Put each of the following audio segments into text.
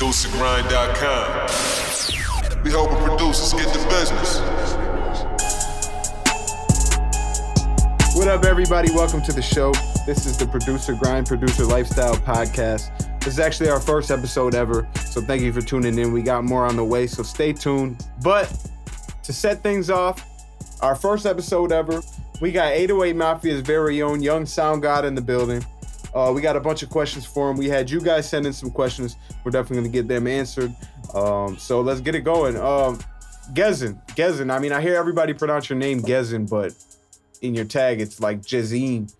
ProducerGrind.com. We helping producers get the business. What up, everybody? Welcome to the show. This is the Producer Grind Producer Lifestyle Podcast. This is actually our first episode ever, so thank you for tuning in. We got more on the way, so stay tuned. But to set things off, our first episode ever, we got 808 Mafia's very own Young Sound God in the building. Uh, we got a bunch of questions for him. We had you guys send in some questions. We're definitely going to get them answered. Um, so let's get it going. Um, Gezin, Gezin. I mean, I hear everybody pronounce your name Gezin, but in your tag it's like Jazine.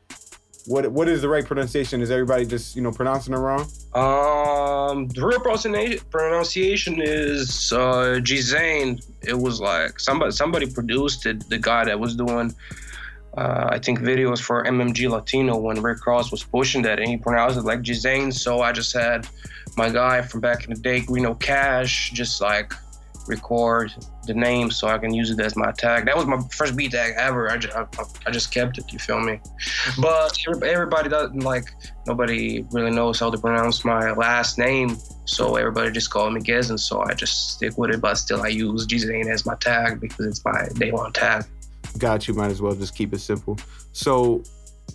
What what is the right pronunciation? Is everybody just you know pronouncing it wrong? Um, the real pronunciation pronunciation is uh. It was like somebody somebody produced it. The guy that was doing uh, I think videos for MMG Latino when Rick Ross was pushing that, and he pronounced it like Gisane. So I just had my guy from back in the day, Greeno Cash, just like record the name so I can use it as my tag. That was my first beat tag ever. I just, I, I just kept it. You feel me? But everybody doesn't like. Nobody really knows how to pronounce my last name, so everybody just called me Gez, so I just stick with it. But still, I use Gisane as my tag because it's my day one tag got you. Might as well just keep it simple. So,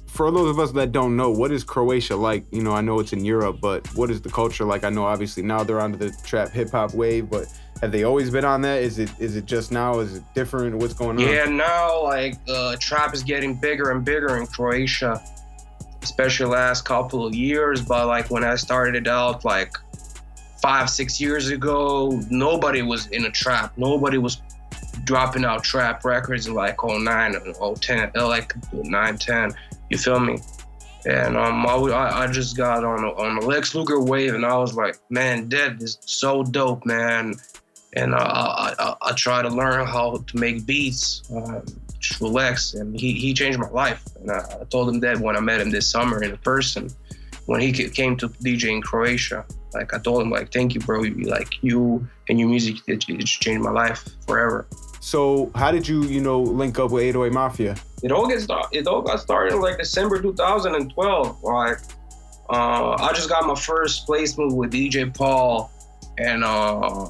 for those of us that don't know, what is Croatia like? You know, I know it's in Europe, but what is the culture like? I know obviously now they're onto the trap hip hop wave, but have they always been on that? Is it is it just now? Is it different? What's going on? Yeah, now like uh, trap is getting bigger and bigger in Croatia, especially last couple of years. But like when I started out, like five six years ago, nobody was in a trap. Nobody was dropping out trap records in like 09 or 010, uh, like 9, 10. You feel me? And um, I, I just got on a, on the Lex Luger wave, and I was like, man, that is so dope, man. And uh, I, I, I try to learn how to make beats um, through Lex, and he, he changed my life. And I, I told him that when I met him this summer in person, when he came to DJ in Croatia. Like I told him, like, thank you, bro. Like you and your music, it, it changed my life forever. So how did you, you know, link up with 808 Mafia? It all gets it all got started like December 2012. Like uh, I just got my first placement with DJ Paul and uh,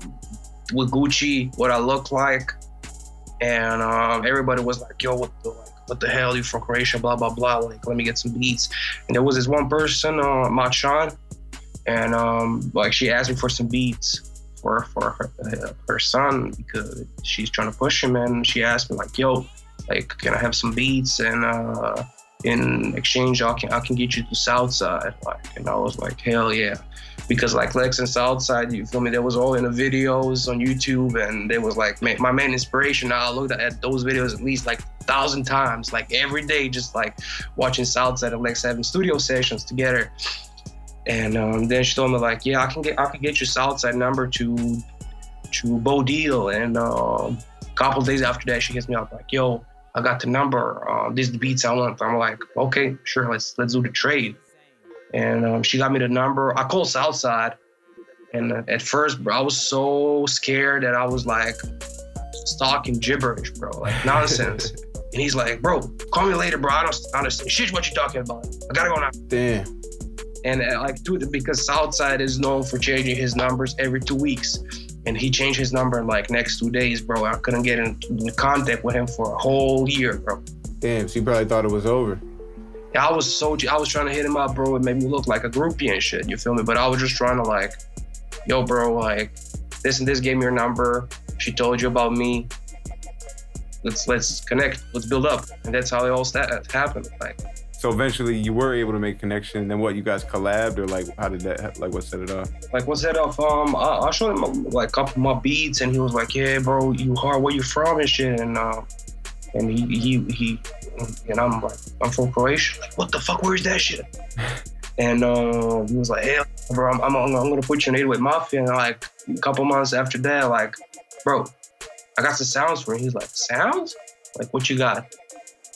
with Gucci, what I look like, and um, everybody was like, "Yo, what the like, what the hell? You from Croatia? Blah blah blah. Like, let me get some beats." And there was this one person, uh, Machan, and um, like she asked me for some beats for for her, her son because she's trying to push him and she asked me like yo like can i have some beats and uh in exchange i can i can get you to southside like and i was like hell yeah. Because like lex and southside you feel me? There was all in the videos on youtube and there was like my main inspiration i looked at those videos at least like thousand times like every day just like watching southside and lex having studio sessions together and um, then she told me like, yeah, I can get I can get your Southside number to to Bo Deal. And um, a couple days after that, she hits me up like, yo, I got the number. Uh, these the beats I want. I'm like, okay, sure, let's let's do the trade. And um, she got me the number. I called Southside, and uh, at first, bro, I was so scared that I was like stalking gibberish, bro, like nonsense. and he's like, bro, call me later, bro. I don't understand shit what you talking about. I gotta go now. Damn and uh, like dude, because Southside is known for changing his numbers every two weeks, and he changed his number in like next two days, bro. I couldn't get in contact with him for a whole year, bro. Damn, so you probably thought it was over. Yeah, I was so I was trying to hit him up, bro. It made me look like a groupie and shit. You feel me? But I was just trying to like, yo, bro, like this and this gave me your number. She told you about me. Let's let's connect. Let's build up, and that's how it all st- happened. Like so eventually, you were able to make connection. Then what? You guys collabed, or like, how did that? Like, what set it off? Like, what set off? Um, I, I showed him like a couple of my beats, and he was like, "Yeah, bro, you hard. Where you from and shit?" And uh, and he he he, and I'm like, "I'm from Croatia." Like, what the fuck? Where's that shit? and uh, he was like, "Hey, bro, I'm, I'm, I'm gonna put you in 808 Mafia." And like a couple months after that, like, bro, I got some sounds for him. He's like, "Sounds? Like, what you got?"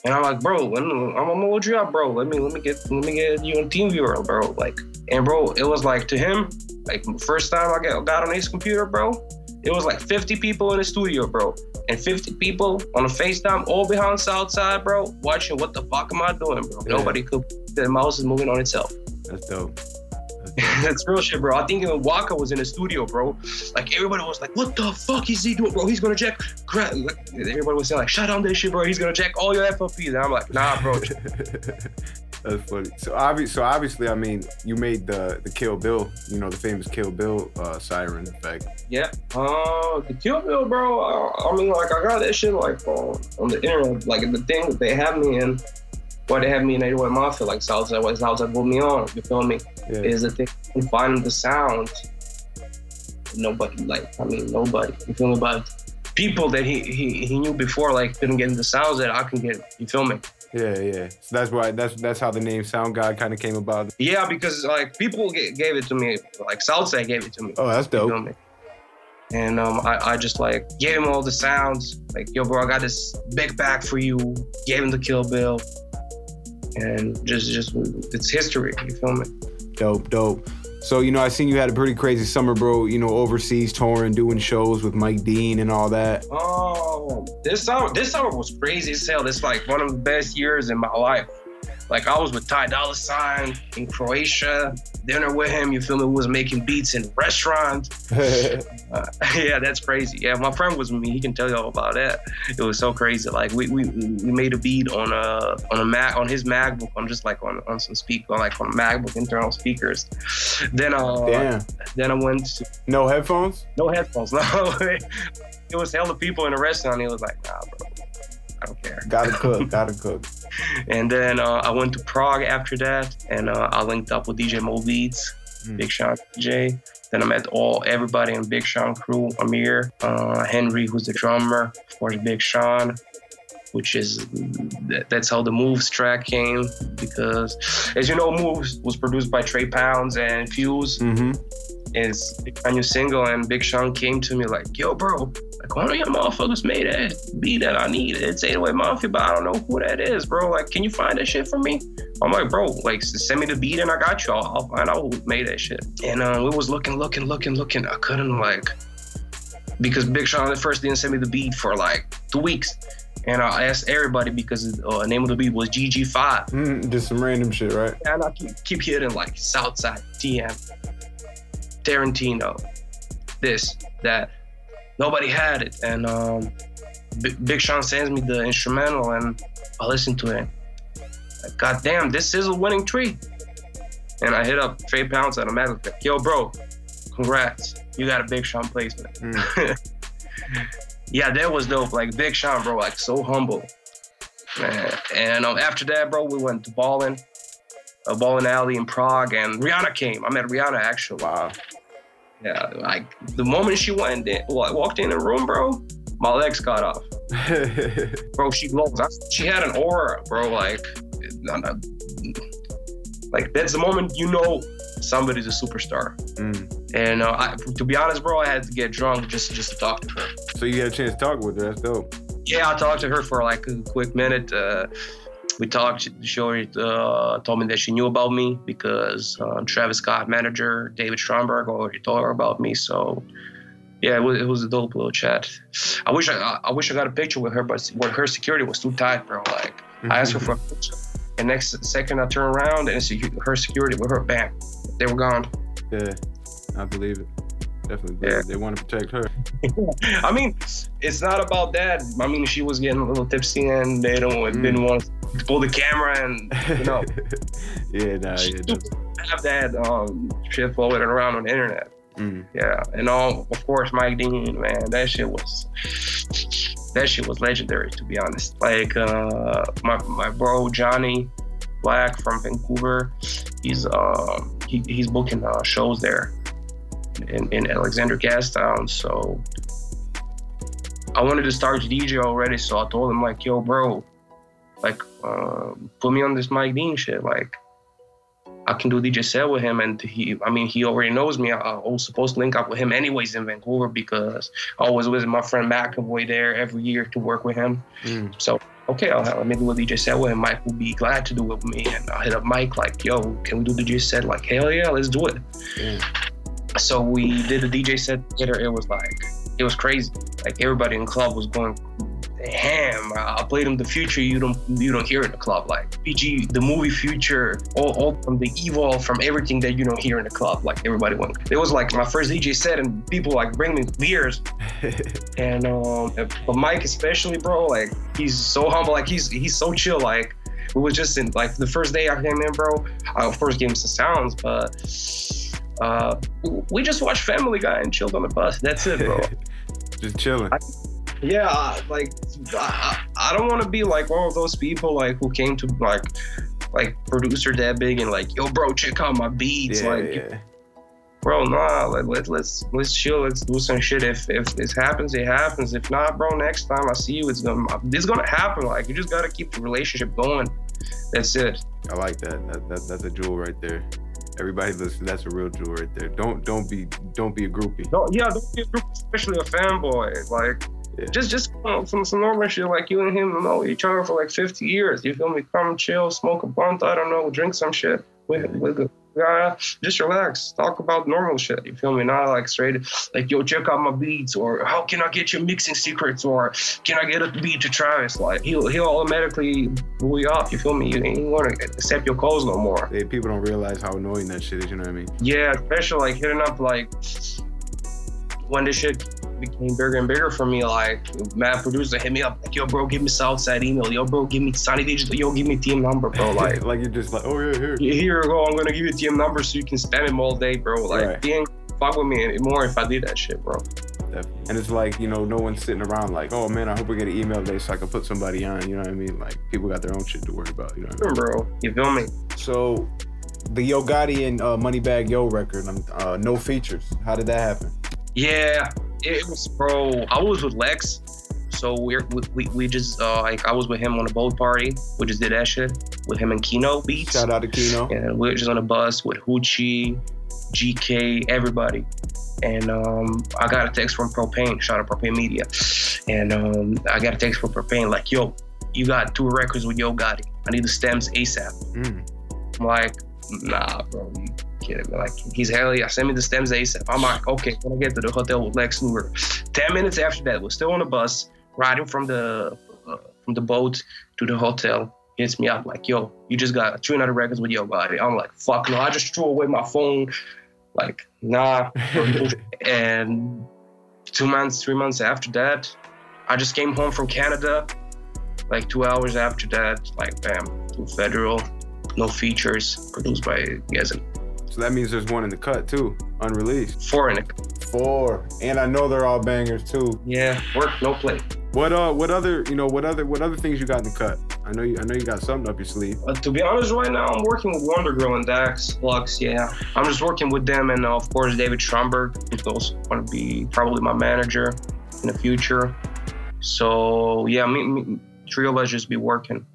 And I'm like, bro, I'm, gonna load you up, bro. Let me let me get let me get you on TeamViewer, bro. Like, and bro, it was like to him, like first time I got, got on his computer, bro, it was like 50 people in the studio, bro. And 50 people on a FaceTime, all behind Southside, bro, watching what the fuck am I doing, bro? Yeah. Nobody could the mouse is moving on itself. That's dope. That's real shit, bro. I think even Waka was in the studio, bro. Like everybody was like, "What the fuck is he doing, bro? He's gonna check." Everybody was saying like, "Shut down this shit, bro. He's gonna check all your FLPs." And I'm like, "Nah, bro." That's funny. So obviously, so obviously, I mean, you made the the Kill Bill, you know, the famous Kill Bill uh, siren effect. yeah. Uh, the Kill Bill, bro. I, I mean, like I got that shit like on, on the internet. Like the thing that they have me in, why they have me in 808 Mafia, like Southside, what me on. You feel me? Yeah. is the thing finding the sound. Nobody like I mean nobody. You feel me? But people that he, he he knew before like couldn't get the sounds that I can get. You feel me? Yeah, yeah. So that's why that's that's how the name Sound God kind of came about. Yeah, because like people g- gave it to me. Like Southside gave it to me. Oh, that's You feel dope. me? And um, I, I just like gave him all the sounds. Like, yo, bro, I got this big bag for you. Gave him the Kill Bill, and just just it's history. You feel me? Dope, dope. So you know, I seen you had a pretty crazy summer, bro. You know, overseas touring, doing shows with Mike Dean and all that. Oh, this summer, this summer was crazy as hell. It's like one of the best years in my life. Like I was with Ty Dolla Sign in Croatia, dinner with him. You feel me? We was making beats in restaurants. Uh, yeah, that's crazy. Yeah, my friend was with me. He can tell you all about that. It was so crazy. Like we we, we made a beat on a on a Mac on his MacBook. on just like on on some speak on like on a MacBook internal speakers. Then uh Damn. then I went to No headphones. no headphones. No, it was hella people in the restaurant. He was like, nah, bro, I don't care. Gotta cook. gotta cook. And then uh, I went to Prague after that, and uh, I linked up with DJ Mo Beatz, Mm. Big Sean DJ. Then I met all everybody in Big Sean crew, Amir, uh, Henry, who's the drummer, of course, Big Sean, which is that, that's how the Moves track came because, as you know, Moves was produced by Tre Pounds and Fuse Mm-hmm. is a new single, and Big Sean came to me like, "Yo, bro, one of your motherfuckers made that beat that I need. It's 808 Mafia, but I don't know who that is, bro. Like, can you find that shit for me?" I'm like, "Bro, like, send me the beat and I got you. I'll, I'll find out who made that shit." And uh, we was looking, looking, looking, looking. I couldn't like because Big Sean at first didn't send me the beat for like two weeks. And I asked everybody because the uh, name of the beat was GG5. Mm, just some random shit, right? And I keep, keep hitting like Southside, TM, Tarantino, this, that. Nobody had it. And um, B- Big Sean sends me the instrumental and I listen to it. Like, God damn, this is a winning tree. And I hit up Tre Pounds at a mag like, yo, bro, congrats. You got a Big Sean placement. Mm. yeah, that was dope. Like Big Sean, bro, like so humble. Man. And um, after that, bro, we went to Ballin, a bowling alley in Prague, and Rihanna came. I met Rihanna actually. Wow. Yeah, like the moment she went in, well, walked in the room, bro, my legs got off. Bro, she. I- She had an aura, bro. Like, like that's the moment you know somebody's a superstar. Mm. And uh, I, to be honest, bro, I had to get drunk just just to talk to her. So you had a chance to talk with her. That's dope. Yeah, I talked to her for like a quick minute. Uh, we talked. She uh, told me that she knew about me because uh, Travis Scott manager David Stromberg already told her about me. So yeah, it was, it was a dope little chat. I wish I I wish I got a picture with her, but her security was too tight, bro. Like I asked her for a picture, and next second I turn around and it's her security with her, bam, they were gone. Yeah, I believe it. Definitely. Yeah. They want to protect her. I mean, it's not about that. I mean, she was getting a little tipsy and they don't Mm. didn't want to pull the camera and you know yeah, nah, yeah. that's- have that um, shit floating around on the internet. Mm. Yeah, and all of course Mike Dean, man, that shit was that shit was legendary to be honest. Like uh, my my bro Johnny Black from Vancouver, he's um he, he's booking uh, shows there in, in Alexander Gastown. So I wanted to start DJ already, so I told him like, yo, bro, like uh, put me on this Mike Dean shit, like. I can do DJ set with him, and he, I mean, he already knows me. I, I was supposed to link up with him anyways in Vancouver because I was with my friend McAvoy there every year to work with him. Mm. So, okay, I'll have maybe we'll DJ set with him. Mike will be glad to do it with me, and I'll hit up Mike like, yo, can we do DJ set? Like, hell yeah, let's do it. Yeah. So we did the DJ set together. It was like, it was crazy. Like everybody in the club was going ham. I played him the future you don't you don't hear in the club. Like PG, the movie future, all, all from the evolve from everything that you don't hear in the club. Like everybody went. It was like my first DJ set, and people like bring me beers. and um, but Mike especially, bro, like he's so humble. Like he's he's so chill. Like we was just in like the first day I came in, bro. I of course gave him some sounds, but uh, we just watched Family Guy and chilled on the bus. That's it, bro. just chilling. I, yeah, like I, I don't want to be like one of those people like who came to like like producer that big and like yo, bro, check out my beats, Yeah, like. yeah. Bro, nah, let, let, let's let's chill. Let's do some shit. If if this happens, it happens. If not, bro, next time I see you, it's gonna it's gonna happen. Like you just gotta keep the relationship going. That's it. I like that. That, that. That's a jewel right there. Everybody listen, that's a real jewel right there. Don't don't be don't be a groupie. No, yeah, don't be a groupie, especially a fanboy. Like, Yeah. just just uh, some some normal shit. Like you and him know each other for like 50 years. You feel me? Come chill, smoke a blunt. I don't know, drink some shit with with a guy. Just relax, talk about normal shit. You feel me? Not like straight like yo, check out my beats or how can I get your mixing secrets or can I get a beat to try? It's like he'll he'll automatically blow you up. You feel me? You ain't gonna accept your calls no more. People don't realize how annoying that shit is. You know what I mean? Yeah, especially like hitting up like when this shit became bigger and bigger for me. Like mad producer hit me up like, yo, bro, give me Southside email. Yo, bro, give me Sonny Digital. Yo, give me team number, bro. Like. like you're just like, oh yeah, here. Here you go. I'm gonna give you team number so you can spam him all day, bro. Like, Right. he ain't fuck with me anymore if I did that shit, bro. Definitely. And it's like, you know, no one's sitting around like, oh man, I hope we get an email today so I can put somebody on. You know what I mean? Like people got their own shit to worry about. You know what I mean? Bro, you feel me? So the Yo Gotti and uh, Moneybagg Yo record, um, uh, no features. How did that happen? Yeah, it was, bro. I was with Lex. So we're, we, we, we just, uh, like, I was with him on a boat party. We just did that shit with him and Kino Beats. Shout out to Kino. and we were just on a bus with Hoochie, GK, everybody. And um, I got a text from Propane, shout out to Propane Media. And um, I got a text from Propane like, yo, you got two records with Yo Gotti. I need the stems ASAP. Mm. I'm like, nah, bro, you kidding me? Like, he's hell yeah, send me the stems ASAP. I'm like, okay, when I get to the hotel with Lex Luger. 10 minutes after that, we're still on the bus, riding from the uh, from the boat to the hotel. He hits me up like, yo, you just got 300 records with Yo Gotti. I'm like, fuck no, I just threw away my phone. Like, nah. and two months, three months after that, I just came home from Canada. Like two hours after that, like bam, federal, no features, produced by Gezin. So that means there's one in the cut too, unreleased. Foreign. Four, and I know they're all bangers too. Yeah, work, no play. What uh, what other, you know, what other, what other things you got in the cut? I know you, I know you got something up your sleeve. Uh, to be honest, right now I'm working with WondaGurl and Dax Flux. Yeah, I'm just working with them, and uh, of course David Stromberg, who's also going to be probably my manager in the future. So yeah, me, me three of us just be working.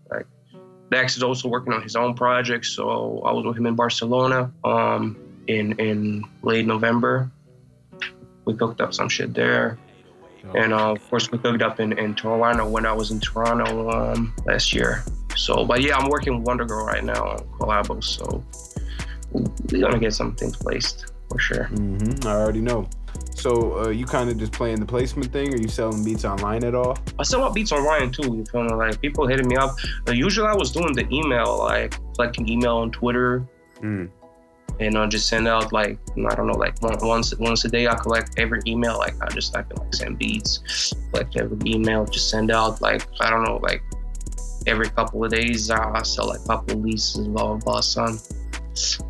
Dax is also working on his own project, so I was with him in Barcelona um, in in late November. We cooked up some shit there. And uh, of course, we cooked up in, in Toronto when I was in Toronto um, last year. So, but yeah, I'm working with WondaGurl right now on collabos. So we're gonna get some things placed for sure. Mm-hmm. I already know. So uh, you kind of just playing the placement thing, or you selling beats online at all? I sell out beats online too. You feel me? Like people hitting me up. Uh, usually, I was doing the email, like collecting email on Twitter, Mm. and uh, just send out like I don't know, like one, once once a day. I collect every email. Like I just I can like send beats, collect every email, just send out like I don't know, like every couple of days I, I sell like a couple of leases, blah blah blah, son.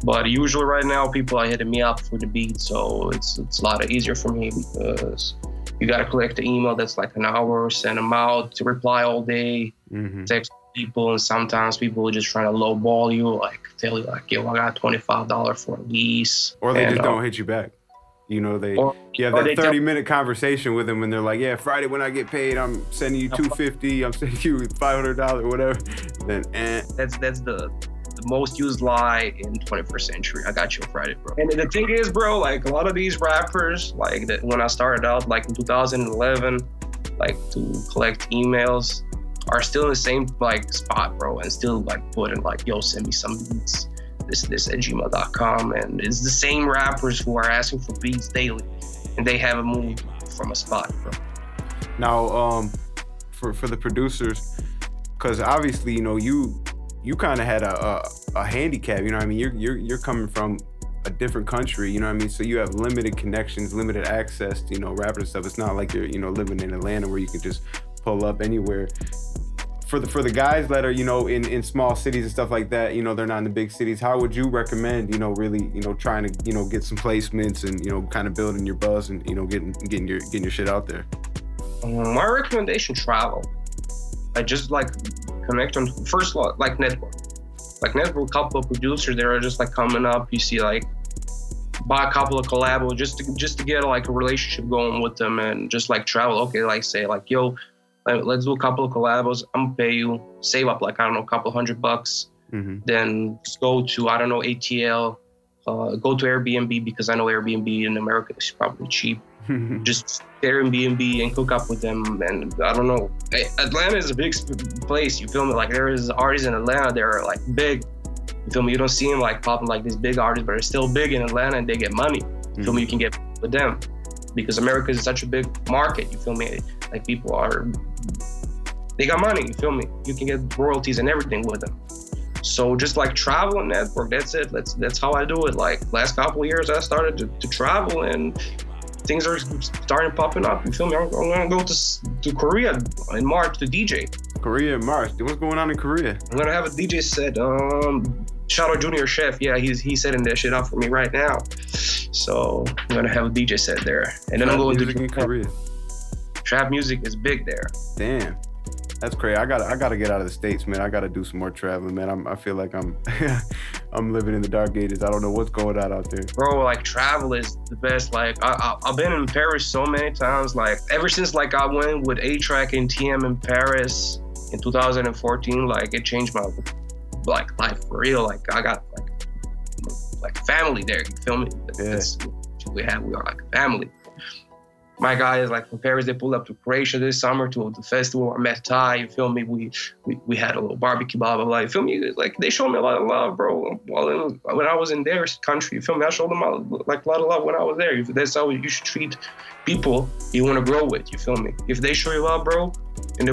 But usually right now people are hitting me up for the beat, so it's it's a lot easier for me because you gotta collect the email that's like an hour, send them out to reply all day Mm-hmm. text people and sometimes people are just trying to lowball you like tell you like yo i got $25 for a lease Or they And, just uh, don't hit you back. You know, they or- you have that thirty minute conversation with them, and they're like, "Yeah, Friday when I get paid, I'm sending you two fifty. I'm sending you five hundred dollars, whatever." Then, eh. that's that's the most used lie in 21st century. I got you on friday bro. And the thing is bro like a lot of these rappers like that when i started out like in 2011 like to collect emails are still in the same like spot bro and still like putting like yo send me some beats. This this at gmail.com and it's the same rappers who are asking for beats daily and they haven't moved from a spot bro. Now, um, for for the producers, because obviously you know you you kind of had a, a a handicap. You know, what I mean, you're you're you're coming from a different country. You know what I mean? So you have limited connections, limited access to you know rappers and stuff. It's not like you're you know living in Atlanta where you can just pull up anywhere. For the for the guys that are you know in in small cities and stuff like that, you know they're not in the big cities. How would you recommend you know really you know trying to you know get some placements and you know kind of building your buzz and you know getting getting your getting your shit out there? Um, my recommendation: travel. I just like connect on first like network, like network. Couple of producers that are just like coming up. You see like buy a couple of collabos just to just to get like a relationship going with them and just like travel. Okay, like say like yo, let's do a couple of collabos. I'm gonna pay you. Save up like I don't know a couple hundred bucks. Mm-hmm. Then just go to I don't know ATL. Uh, go to Airbnb because I know Airbnb in America is probably cheap. just B and B and cook up with them. And I don't know, Atlanta is a big place. You feel me? Like there is artists in Atlanta. They're like big. You feel me? You don't see them like popping like these big artists, but they're still big in Atlanta and they get money. You feel me? You can get with them because America is such a big market. You feel me? Like people are, they got money. You feel me? You can get royalties and everything with them. So just like travel and network, that's it. That's that's how I do it. Like last couple years, I started to, to travel and things are starting popping up. You feel me? I'm, I'm gonna go to to Korea in March to DJ. Korea in March. What's going on in Korea? I'm gonna have a DJ set. Um, shout out Junior Chef. Yeah, he's he's setting that shit up for me right now. So I'm gonna have a DJ set there, and then I'm going to in Korea. Trap music is big there. Damn. That's crazy. I gotta I gotta get out of the states, man. I gotta do some more traveling, man. I'm, I feel like I'm I'm living in the dark ages. I don't know what's going on out there. Bro, like travel is the best. Like I, I have been in Paris so many times. Like ever since like I went with A-Trak and TM in Paris in 2014, like it changed my like life for real. Like I got like like family there. You feel me? Yeah. we have. We are like a family my guys like from Paris, they pulled up to Croatia this summer to the festival. I met Ty, you feel me? We, we we had a little barbecue, blah blah blah. You feel me? Like they showed me a lot of love, bro. While when I was in their country, you feel me? I showed them a, like a lot of love when I was there. That's how you should treat people you want to grow with. You feel me? If they show you love, bro, and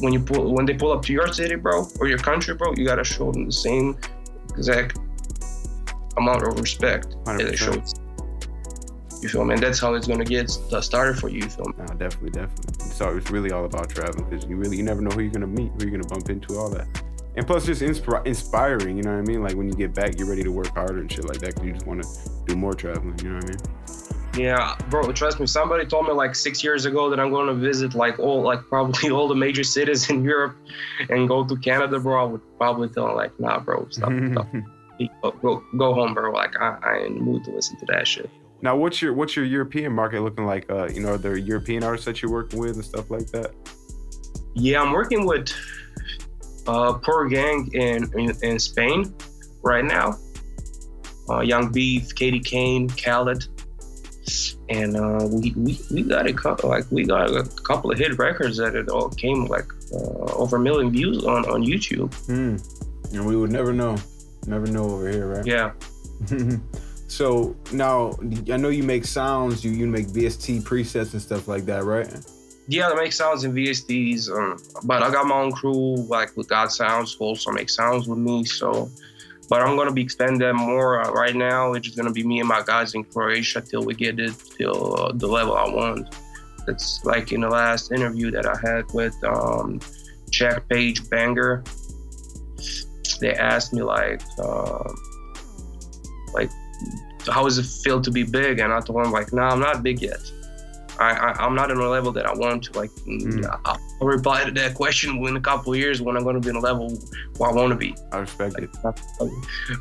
when you pull when they pull up to your city, bro, or your country, bro, you gotta show them the same exact amount of respect 100%. that they showed you feel me? And that's how it's gonna get uh, started for you. You feel me? Nah, definitely, definitely. So it's really all about traveling because you really you never know who you're gonna meet, who you're gonna bump into, all that. And plus, just insp- inspiring. You know what I mean? Like when you get back, you're ready to work harder and shit like that because you just want to do more traveling. You know what I mean? Yeah, bro, trust me. Somebody told me like six years ago that I'm going to visit like all, like probably all the major cities in Europe, and go to Canada, bro. I would probably tell them like, nah, bro, stop, stop. Go, go home, bro. Like I, I ain't in the mood to listen to that shit. Now, what's your what's your European market looking like? Uh, you know, are there European artists that you're working with and stuff like that? Yeah, I'm working with uh, Pxxr Gvng in, in, in Spain right now. Uh, Yung Beef, Kaydy Cain, Khaled, and uh, we, we we got a couple like we got a couple of hit records that it all came like uh, over a million views on on YouTube. Hmm. And we would never know, never know over here, right? Yeah. So now I know you make sounds, you you make VST presets and stuff like that, right? Yeah, I make sounds in VSTs, um, but I got my own crew like with God Sounds, who also make sounds with me. So, but I'm gonna be expanding that more uh, right now. It's just gonna be me and my guys in Croatia till we get it till uh, the level I want. That's like in the last interview that I had with um, Jack Page Banger. They asked me like, uh, like how does it feel to be big? And I told him like, nah, I'm not big yet. I, I am not in a level that I want to. Like, mm. I'll reply to that question in a couple years when I'm going to be in a level where I want to be. I respect like, it.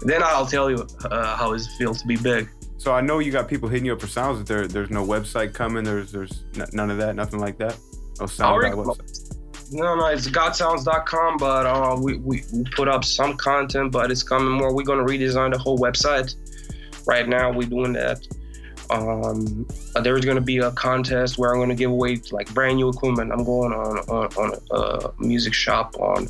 Then I'll tell you uh, how it feel to be big. So I know you got people hitting you up for sounds. There, there's no website coming. There's, there's n- none of that. Nothing like that. No sound website. No, no, it's godsounds.com, but uh, we, we, we put up some content, but it's coming more. We're going to redesign the whole website right now we're doing that. Um, there's going to be a contest where I'm going to give away like brand new equipment. I'm going on on, on a music shop on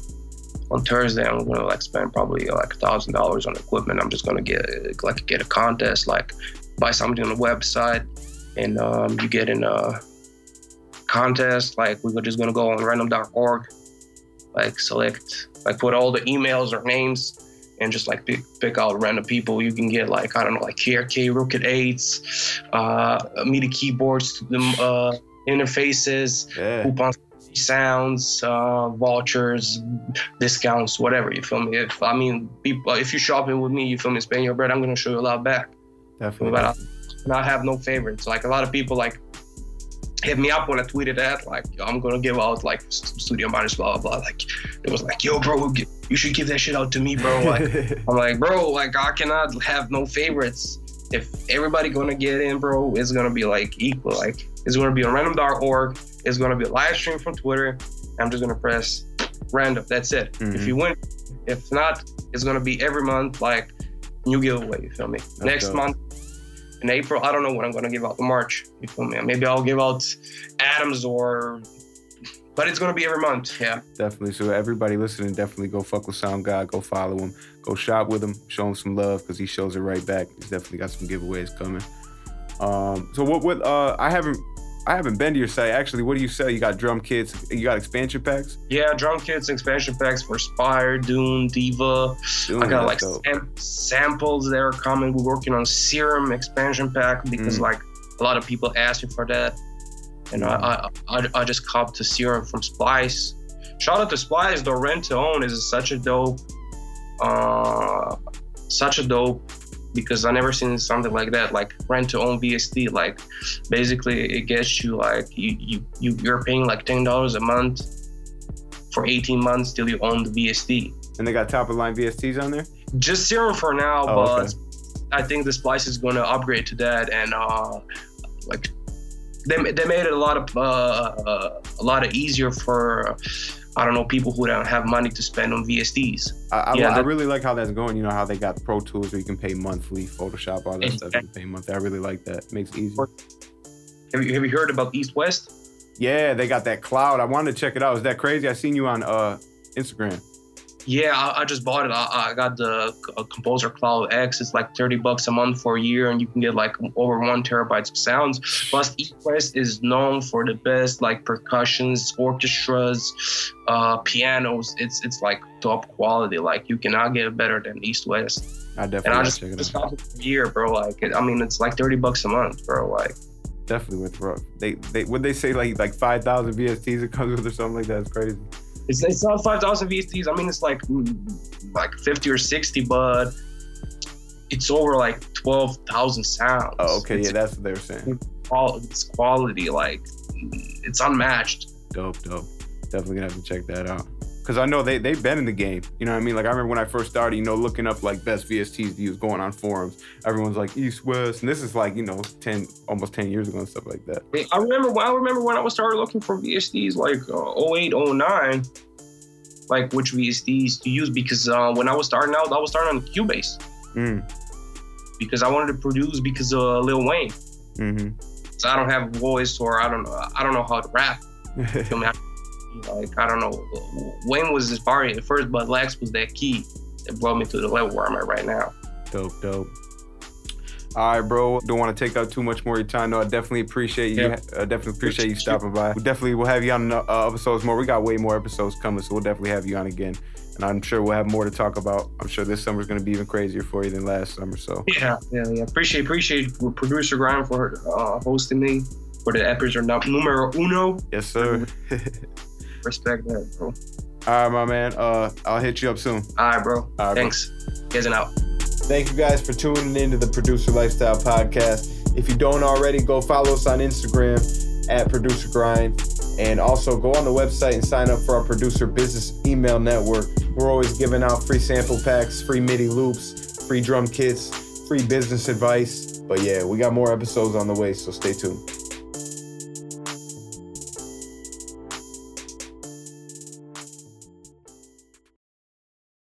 on Thursday. I'm going to like spend probably like a thousand dollars on equipment. I'm just going to get like get a contest, like buy something on the website, and um, you get in a contest. Like we're just gonna go on random.org, like select, like put all the emails or names, and just like pick, pick out random people. You can get like I don't know, like KRK Rokit Eights, uh, MIDI keyboards, the uh, interfaces, Yeah. coupons, sounds, uh, vouchers, discounts, whatever. You feel me? If I mean, people, if you're shopping with me, you feel me? Spend your bread. I'm gonna show you a lot back. Definitely. But I, and I have no favorites. Like a lot of people like hit me up when I tweeted that. Like I'm gonna give out like studio minus blah blah blah. Like it was like, yo, bro, you should give that shit out to me, bro. Like I'm like, bro, like I cannot have no favorites. If everybody gonna get in, bro, it's gonna be like equal. Like it's gonna be on random.org. It's gonna be a live stream from Twitter. I'm just gonna press random. That's it. Mhm. If you win, if not, it's gonna be every month like new giveaway. You feel me? Next dope. month in April, I don't know what I'm gonna give out in March. You feel me? Maybe I'll give out Adams or, but it's gonna be every month. Yeah. Definitely. So everybody listening, definitely go fuck with Sound God. Go follow him. Go shop with him. Show him some love because he shows it right back. He's definitely got some giveaways coming. Um. So what? What? Uh. I haven't. I haven't been to your site. Actually, what do you sell? You got drum kits. You got expansion packs. Yeah, drum kits, expansion packs for Spire, Dune, Diva. I got like sam- samples that are coming. We're working on Serum expansion pack because Mm. like a lot of people asking for that, and I, I I I just copped the Serum from Splice. Shout out to Splice. The rent to own is such a dope, uh, such a dope because I never seen something like that. Like rent to own VST. Like basically it gets you like you you, you you're paying like ten dollars a month for 18 months till you own the VST And they got top of line VSTs on there. just serum for now, Oh, but okay. I think the splice is going to upgrade to that, and uh, like they, they made it a lot of uh, uh, a lot of easier for I don't know people who don't have money to spend on VSTs. I, I, Yeah, I that- really like how that's going. You know how they got Pro Tools where you can pay monthly, Photoshop, all that stuff. You can pay monthly. I really like that. Makes it easy. Have you have you heard about East West? Yeah, they got that cloud. I wanted to check it out. Is that crazy? I seen you on uh Instagram. Yeah, I, I just bought it. I, I got the uh, Composer Cloud X. It's like 30 bucks a month for a year, and you can get like over one terabytes of sounds. Plus, East West is known for the best like percussions, orchestras, uh, pianos. It's it's like top quality. Like you cannot get better than East West. I definitely And I just check it just out. it for a year, bro. Like it, I mean, it's like 30 bucks a month, bro. Like Definitely with bro. They they would they say like like five thousand VSTs it comes with or something like that. It's crazy. It's it's not 5,000 VSTs. I mean, it's like mm, like 50 or 60, but it's over like 12,000 sounds. Oh, okay, It's yeah, that's what they were saying. it's quality like it's unmatched Dope, dope. Definitely gonna have to check that out. Cause I know they they've been in the game. You know what I mean? Like I remember when I first started, you know, looking up like best VSTs to use, going on forums. Everyone's like East West, and this is like you know ten almost ten years ago and stuff like that. i remember when i remember when i was started looking for VSTs like uh, 08 09 like which VSTs to use because uh, when i was starting out i was starting on cubase Mm. because i wanted to produce because of lil wayne Mm-hmm. so i don't have a voice or i don't know i don't know how to rap You feel me? I- like i don't know wayne was inspiring at first but lex was that key that brought me to the level where i'm at right now Dope, dope. All right, bro. Don't want to take up too much more of your time. No, I definitely appreciate you. I definitely appreciate you stopping by. We definitely will have you on uh, episodes more. We got way more episodes coming, so we'll definitely have you on again. And I'm sure we'll have more to talk about. I'm sure this summer's going to be even crazier for you than last summer. So Yeah, yeah, yeah. Appreciate appreciate producer Grind for uh, hosting me for the episode num- numero uno. yes, sir. Respect that, bro. All right, my man. Uh, I'll hit you up soon. All right, bro. All right, bro. Thanks. Guys and out. Thank you guys for tuning in to the Producer Lifestyle Podcast. If you don't already, go follow us on Instagram at Producer Grind. And also go on the website and sign up for our producer business email network. We're always giving out free sample packs, free MIDI loops, free drum kits, free business advice. But yeah, we got more episodes on the way, so stay tuned.